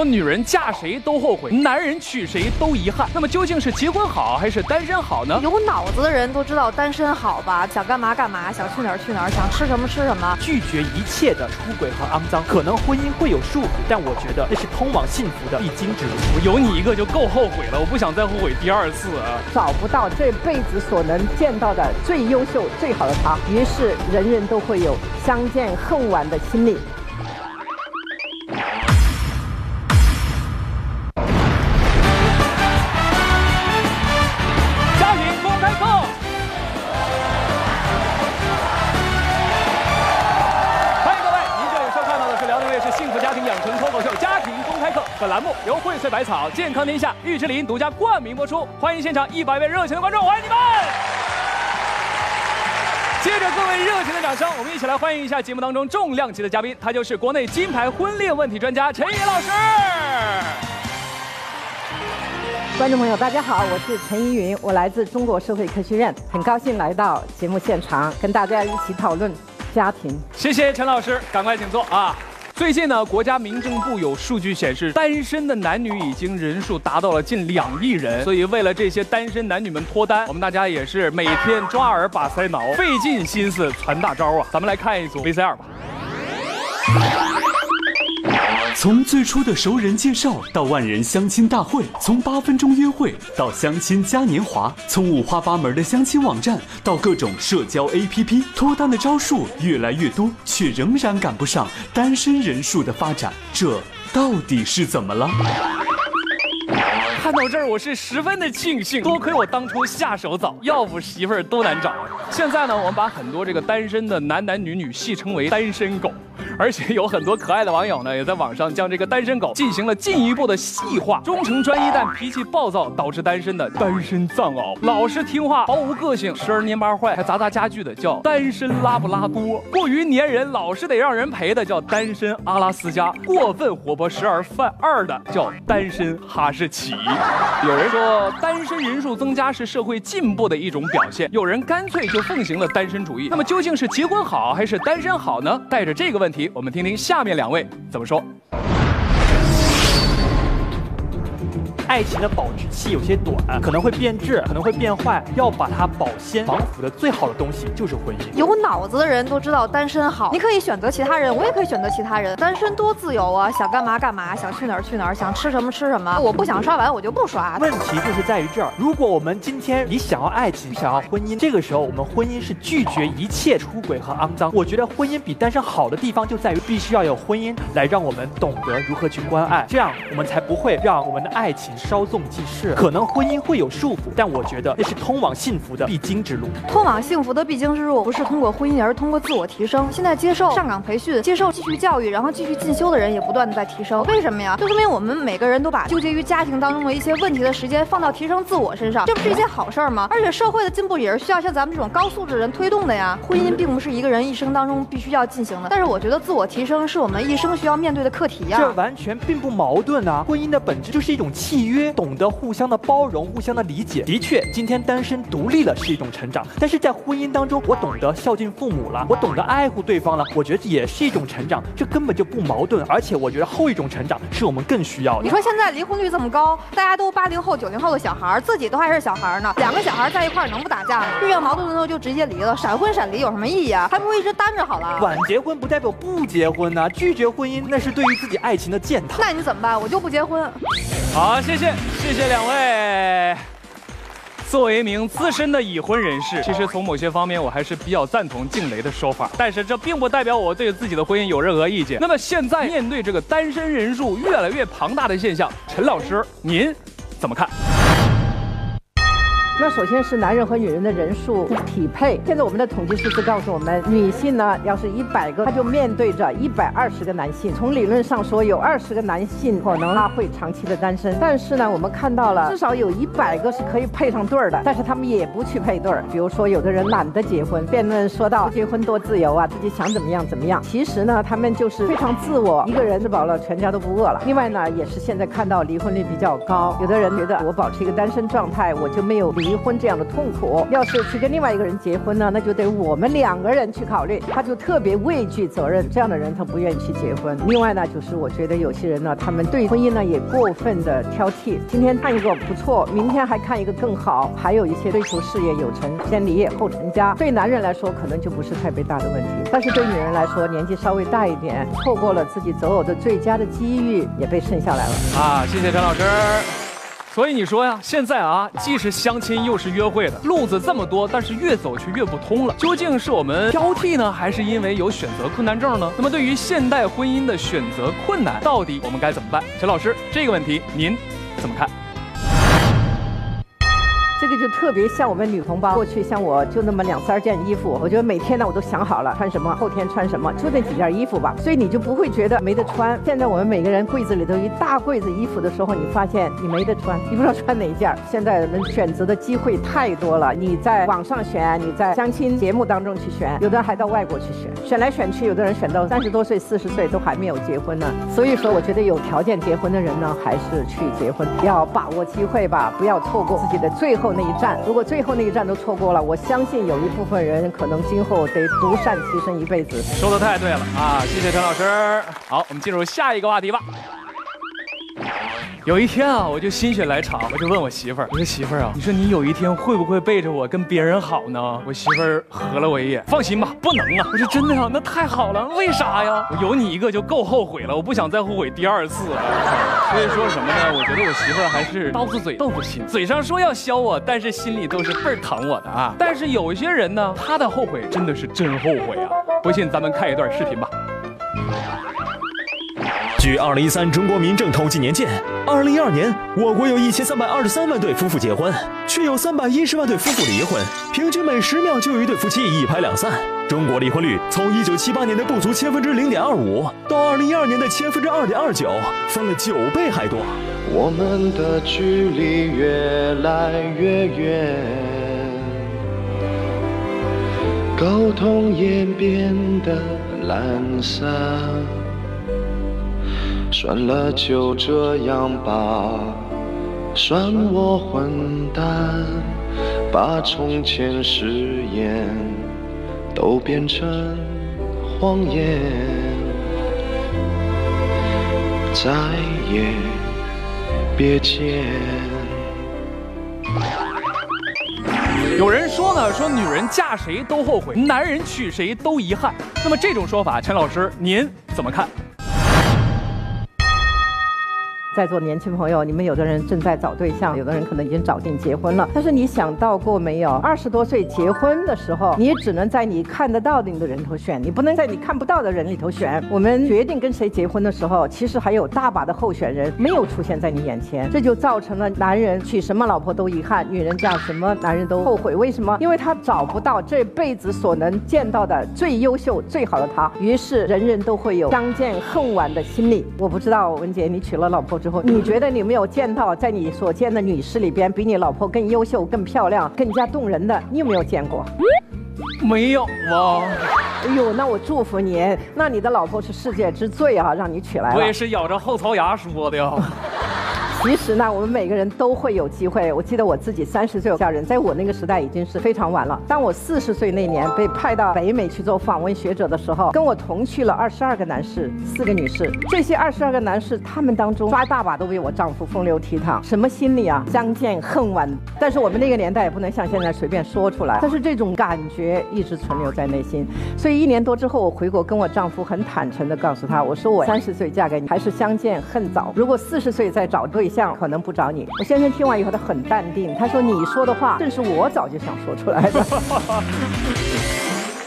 说女人嫁谁都后悔，男人娶谁都遗憾。那么究竟是结婚好还是单身好呢？有脑子的人都知道单身好吧？想干嘛干嘛，想去哪儿去哪儿，想吃什么吃什么。拒绝一切的出轨和肮脏，可能婚姻会有束缚，但我觉得那是通往幸福的必经之路。我有你一个就够后悔了，我不想再后悔第二次啊！找不到这辈子所能见到的最优秀、最好的他，于是人人都会有相见恨晚的心理。本栏目由荟萃百草、健康天下、玉之林独家冠名播出。欢迎现场一百位热情的观众，欢迎你们！接着各位热情的掌声，我们一起来欢迎一下节目当中重量级的嘉宾，他就是国内金牌婚恋问题专家陈怡老师。观众朋友，大家好，我是陈怡云，我来自中国社会科学院，很高兴来到节目现场，跟大家一起讨论家庭。谢谢陈老师，赶快请坐啊！最近呢，国家民政部有数据显示，单身的男女已经人数达到了近两亿人。所以为了这些单身男女们脱单，我们大家也是每天抓耳把腮挠，费尽心思传大招啊！咱们来看一组 VCR 吧。从最初的熟人介绍到万人相亲大会，从八分钟约会到相亲嘉年华，从五花八门的相亲网站到各种社交 APP，脱单的招数越来越多，却仍然赶不上单身人数的发展，这到底是怎么了？看到这儿，我是十分的庆幸，多亏我当初下手早，要不媳妇儿多难找！现在呢，我们把很多这个单身的男男女女戏称为单身狗，而且有很多可爱的网友呢，也在网上将这个单身狗进行了进一步的细化，忠诚专一但脾气暴躁，导致单身的单身藏獒，老实听话毫无个性，时而蔫巴坏还砸砸家具的叫单身拉布拉多，过于粘人老是得让人陪的叫单身阿拉斯加，过分活泼时而犯二的叫单身哈士奇。有人说单身人数增加是社会进步的一种表现，有人干脆就奉行了单身主义。那么究竟是结婚好还是单身好呢？带着这个问题，我们听听下面两位怎么说。爱情的保质期有些短，可能会变质，可能会变坏，要把它保鲜防腐的最好的东西就是婚姻。有脑子的人都知道单身好，你可以选择其他人，我也可以选择其他人。单身多自由啊，想干嘛干嘛，想去哪儿去哪儿，想吃什么吃什么。我不想刷碗，我就不刷。问题就是在于这儿，如果我们今天你想要爱情，想要婚姻，这个时候我们婚姻是拒绝一切出轨和肮脏。我觉得婚姻比单身好的地方就在于必须要有婚姻来让我们懂得如何去关爱，这样我们才不会让我们的爱情稍纵即逝。可能婚姻会有束缚，但我觉得那是通往幸福的必经之路。通往幸福的必经之路，不是通过婚姻，而是通过自我提升。现在接受上岗培训、接受继续教育，然后继续进修的人也不断的在提升。为什么呀？就说明我们每个人都把纠结于家庭当中的一些问题的时间放到提升自我身上，这不是一件好事儿吗？而且社会的进步也是需要像咱们这种高素质人推动的呀。婚姻并不是一个人一生当中必须要进行的，但是我觉得自我提升是我们一生需要面对的课题呀。这完全并不矛盾啊！婚姻的本质就是一种契约，懂得互相的包容、互相的理解。的确，今天单身独立了是一种成长，但是在婚姻当中，我懂得孝敬父母了，我懂得爱护对方了，我觉得也是一种成长，这根本就不矛盾。而且我觉得后一种成长是我们更需要的。你说现在离婚率这么高，大家都八零后、九零后的小孩，自己都还是小孩呢，两个小孩在一块儿能不打架吗？遇到矛盾的时候就直接离了，闪婚闪离有什么意义啊？还不如一直单着好了。晚结婚不代表不结婚呐、拒绝婚姻那是对于自己爱情的践踏。那你怎么办？我就不结婚。好，谢谢，谢谢两位。作为一名资深的已婚人士，其实从某些方面我还是比较赞同静蕾的说法，但是这并不代表我对自己的婚姻有任何意见。那么现在面对这个单身人数越来越庞大的现象，陈老师您怎么看？那首先是男人和女人的人数不匹配。现在我们的统计数字告诉我们，女性呢，要是一百个，她就面对着一百二十个男性。从理论上说，有二十个男性可能他会长期的单身，但是呢，我们看到了至少有一百个是可以配上对儿的，但是他们也不去配对儿。比如说，有的人懒得结婚，辩论说到结婚多自由啊，自己想怎么样怎么样。其实呢，他们就是非常自我，一个人吃饱了，全家都不饿了。另外呢，也是现在看到离婚率比较高，有的人觉得我保持一个单身状态，我就没有离离婚这样的痛苦。要是去跟另外一个人结婚呢，那就得我们两个人去考虑，他就特别畏惧责任，这样的人他不愿意去结婚。另外呢，就是我觉得有些人呢，他们对婚姻呢也过分的挑剔，今天看一个不错，明天还看一个更好，还有一些追求事业有成，先离业后成家。对男人来说，可能就不是特别大的问题，但是对女人来说，年纪稍微大一点，错过了自己择偶的最佳的机遇，也被剩下来了。啊，谢谢陈老师。所以你说呀，现在啊，既是相亲又是约会的路子这么多，但是越走却越不通了。究竟是我们挑剔呢，还是因为有选择困难症呢？那么对于现代婚姻的选择困难，到底我们该怎么办？陈老师，这个问题您怎么看？这个就特别像我们女同胞，过去像我就那么两三件衣服，我觉得每天呢我都想好了穿什么，后天穿什么，就那几件衣服吧，所以你就不会觉得没得穿。现在我们每个人柜子里头一大柜子衣服的时候，你发现你没得穿，你不知道穿哪一件。现在能选择的机会太多了，你在网上选，你在相亲节目当中去选，有的人还到外国去选，选来选去，有的人选到三十多岁、四十岁都还没有结婚呢。所以说，我觉得有条件结婚的人呢，还是去结婚，要把握机会吧，不要错过自己的最后那一站。如果最后那一站都错过了，我相信有一部分人可能今后得独善其身一辈子。说的太对了啊！谢谢陈老师。好，我们进入下一个话题吧。有一天啊，我就心血来潮，我就问我媳妇儿：“我说媳妇儿啊，你说你有一天会不会背着我跟别人好呢？”我媳妇儿合了我一眼：“放心吧，不能啊。”我说：“真的呀，那太好了，为啥呀？我有你一个就够后悔了，我不想再后悔第二次了。”所以说什么呢？我觉得我媳妇儿还是刀子嘴豆腐心，嘴上说要削我，但是心里都是倍儿疼我的啊。但是有一些人呢，他的后悔真的是真后悔啊！不信咱们看一段视频吧。据二零一三中国民政统计年鉴，二零一二年我国有一千三百二十三万对夫妇结婚，却有三百一十万对夫妇离婚，平均每十秒就有一对夫妻一拍两散。中国离婚率从一九七八年的不足千分之零点二五，到二零一二年的千分之二点二九，翻了九倍还多。我们的距离越来越远，沟通也变得懒散。算了，就这样吧，算我混蛋，把从前誓言都变成谎言，再也别见。有人说呢，说女人嫁谁都后悔，男人娶谁都遗憾。那么这种说法，陈老师您怎么看？在座年轻朋友，你们有的人正在找对象，有的人可能已经找定结婚了。但是你想到过没有？二十多岁结婚的时候，你只能在你看得到的你的人头选，你不能在你看不到的人里头选。我们决定跟谁结婚的时候，其实还有大把的候选人没有出现在你眼前，这就造成了男人娶什么老婆都遗憾，女人嫁什么男人都后悔。为什么？因为他找不到这辈子所能见到的最优秀、最好的他，于是人人都会有相见恨晚的心理。我不知道文杰，你娶了老婆之，你觉得你没有见到在你所见的女士里边比你老婆更优秀、更漂亮、更加动人的？你有没有见过？没有啊。哎呦，那我祝福您，那你的老婆是世界之最啊，让你娶来了。我也是咬着后槽牙说的呀。其实呢，我们每个人都会有机会。我记得我自己三十岁嫁人，在我那个时代已经是非常晚了。当我四十岁那年被派到北美去做访问学者的时候，跟我同去了二十二个男士，四个女士。这些二十二个男士，他们当中抓大把都比我丈夫风流倜傥。什么心理啊？相见恨晚。但是我们那个年代也不能像现在随便说出来。但是这种感觉一直存留在内心。所以一年多之后，我回国跟我丈夫很坦诚地告诉他，我说我三十岁嫁给你，还是相见恨早。如果四十岁再找对。像可能不找你，我先生听完以后他很淡定，他说：“你说的话正是我早就想说出来的。”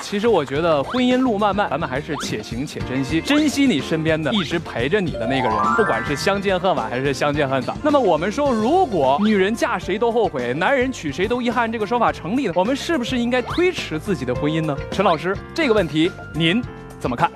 其实我觉得婚姻路漫漫，咱们还是且行且珍惜，珍惜你身边的一直陪着你的那个人，不管是相见恨晚还是相见恨早。那么我们说，如果女人嫁谁都后悔，男人娶谁都遗憾这个说法成立的，我们是不是应该推迟自己的婚姻呢？陈老师，这个问题您怎么看？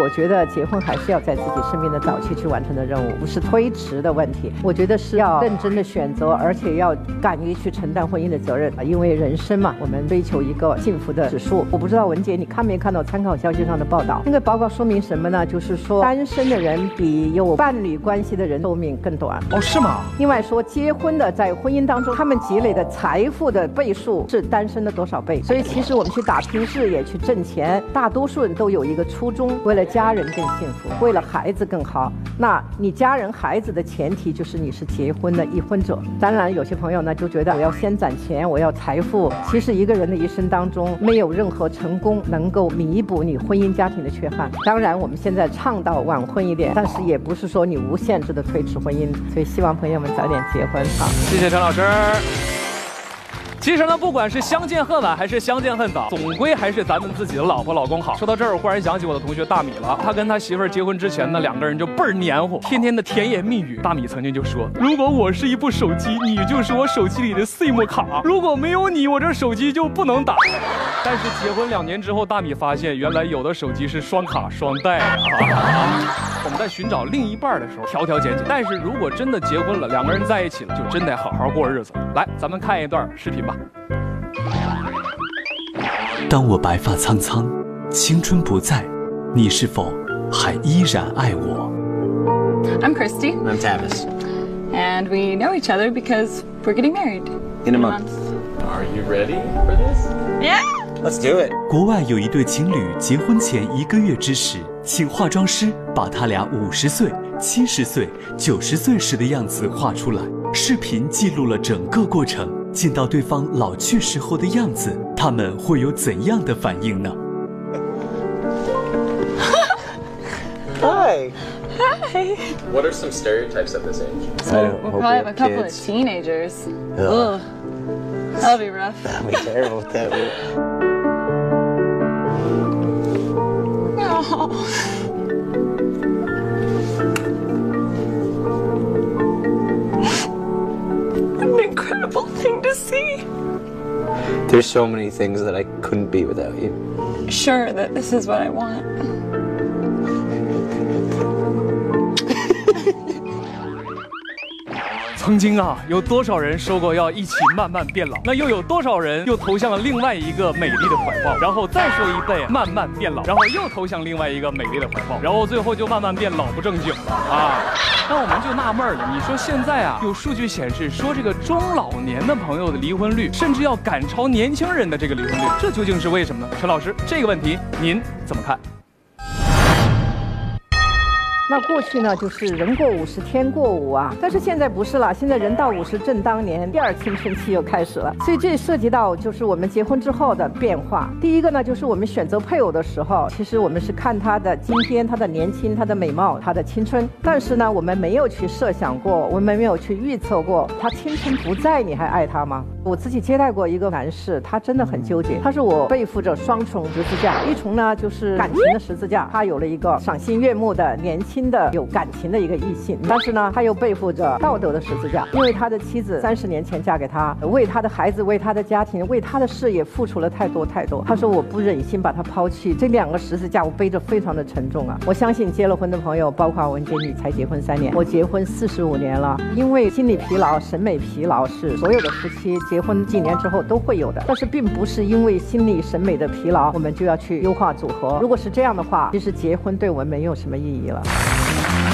我觉得结婚还是要在自己生命的早期去完成的任务，不是推迟的问题。我觉得是要认真的选择，而且要敢于去承担婚姻的责任啊！因为人生嘛，我们追求一个幸福的指数。我不知道文杰你看没看到参考消息上的报道？那个报告说明什么呢？就是说单身的人比有伴侣关系的人寿命更短。哦，是吗？另外说，结婚的在婚姻当中，他们积累的财富的倍数是单身的多少倍？所以其实我们去打拼事业、去挣钱，大多数人都有一个初衷，为了家人更幸福，为了孩子更好。那你家人孩子的前提就是你是结婚的已婚者。当然，有些朋友呢就觉得我要先攒钱，我要财富。其实一个人的一生当中，没有任何成功能够弥补你婚姻家庭的缺憾。当然，我们现在倡导晚婚一点，但是也不是说你无限制的推迟婚姻。所以希望朋友们早点结婚。好，谢谢陈老师。其实呢，不管是相见恨晚还是相见恨早，总归还是咱们自己的老婆老公好。说到这儿，我忽然想起我的同学大米了。他跟他媳妇儿结婚之前呢，两个人就倍儿黏糊，天天的甜言蜜语。大米曾经就说：“如果我是一部手机，你就是我手机里的 SIM 卡。如果没有你，我这手机就不能打。”但是结婚两年之后，大米发现原来有的手机是双卡双待啊。我们在寻找另一半的时候，挑挑拣拣。但是如果真的结婚了，两个人在一起了，就真得好好过日子。来，咱们看一段视频吧。当我白发苍苍，青春不在，你是否还依然爱我？I'm Christy. I'm Tavis. And we know each other because we're getting married in a month. Are you ready for this? Yeah. Let's do it. 国外有一对情侣结婚前一个月之时，请化妆师把他俩五十岁、七十岁、九十岁时的样子画出来。视频记录了整个过程。见到对方老去时候的样子，他们会有怎样的反应呢？Hi. Hi. What are some stereotypes at this age? So we'll probably have a couple of teenagers. Ugh. That'll be rough. That'll be terrible. That No. an incredible thing to see. There's so many things that I couldn't be without you. Sure that this is what I want. 曾经啊，有多少人说过要一起慢慢变老？那又有多少人又投向了另外一个美丽的怀抱？然后再说一辈慢慢变老，然后又投向另外一个美丽的怀抱，然后最后就慢慢变老不正经了啊！那我们就纳闷了，你说现在啊，有数据显示说这个中老年的朋友的离婚率甚至要赶超年轻人的这个离婚率，这究竟是为什么呢？陈老师，这个问题您怎么看？那过去呢，就是人过五十天过五啊，但是现在不是了，现在人到五十正当年，第二青春期又开始了。所以这涉及到就是我们结婚之后的变化。第一个呢，就是我们选择配偶的时候，其实我们是看他的今天、他的年轻、他的美貌、他的青春。但是呢，我们没有去设想过，我们没有去预测过，他青春不在，你还爱他吗？我自己接待过一个男士，他真的很纠结。他是我背负着双重十字架，一重呢就是感情的十字架，他有了一个赏心悦目的年轻的有感情的一个异性，但是呢他又背负着道德的十字架，因为他的妻子三十年前嫁给他，为他的孩子、为他的家庭、为他的事业付出了太多太多。他说我不忍心把他抛弃，这两个十字架我背着非常的沉重啊。我相信结了婚的朋友，包括文杰，你才结婚三年，我结婚四十五年了，因为心理疲劳、审美疲劳是所有的夫妻。结婚几年之后都会有的，但是并不是因为心理审美的疲劳，我们就要去优化组合。如果是这样的话，其实结婚对我们没有什么意义了。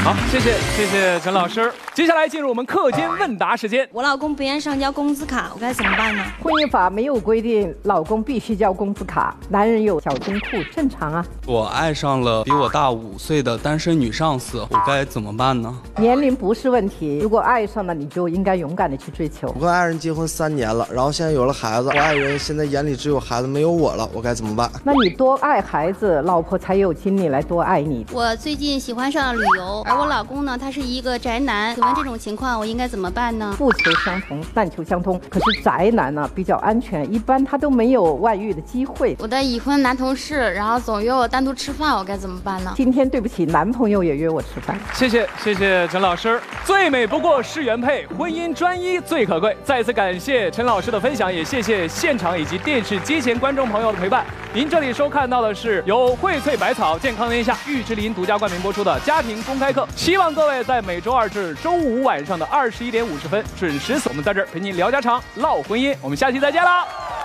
好，谢谢谢谢陈老师。接下来进入我们课间问答时间。我老公不愿上交工资卡，我该怎么办呢？婚姻法没有规定老公必须交工资卡，男人有小金库正常啊。我爱上了比我大五岁的单身女上司，我该怎么办呢？年龄不是问题，如果爱上了，你就应该勇敢的去追求。我跟爱人结婚三年了，然后现在有了孩子，我爱人现在眼里只有孩子，没有我了，我该怎么办？那你多爱孩子，老婆才有精力来多爱你。我最近喜欢上了旅游，而我老公呢，他是一个宅男。请问这种情况我应该怎么办呢？不求相同，但求相通。可是宅男呢比较安全，一般他都没有外遇的机会。我的已婚男同事，然后总约我单独吃饭，我该怎么办呢？今天对不起，男朋友也约我吃饭。谢谢谢谢陈老师。最美不过是原配，婚姻专一最可贵。再次感谢陈老师的分享，也谢谢现场以及电视机前观众朋友的陪伴。您这里收看到的是由荟萃百草、健康天下、玉之林独家冠名播出的家庭公开课。希望各位在每周二至周五晚上的二十一点五十分准时，锁门在这儿陪您聊家常、唠婚姻。我们下期再见了！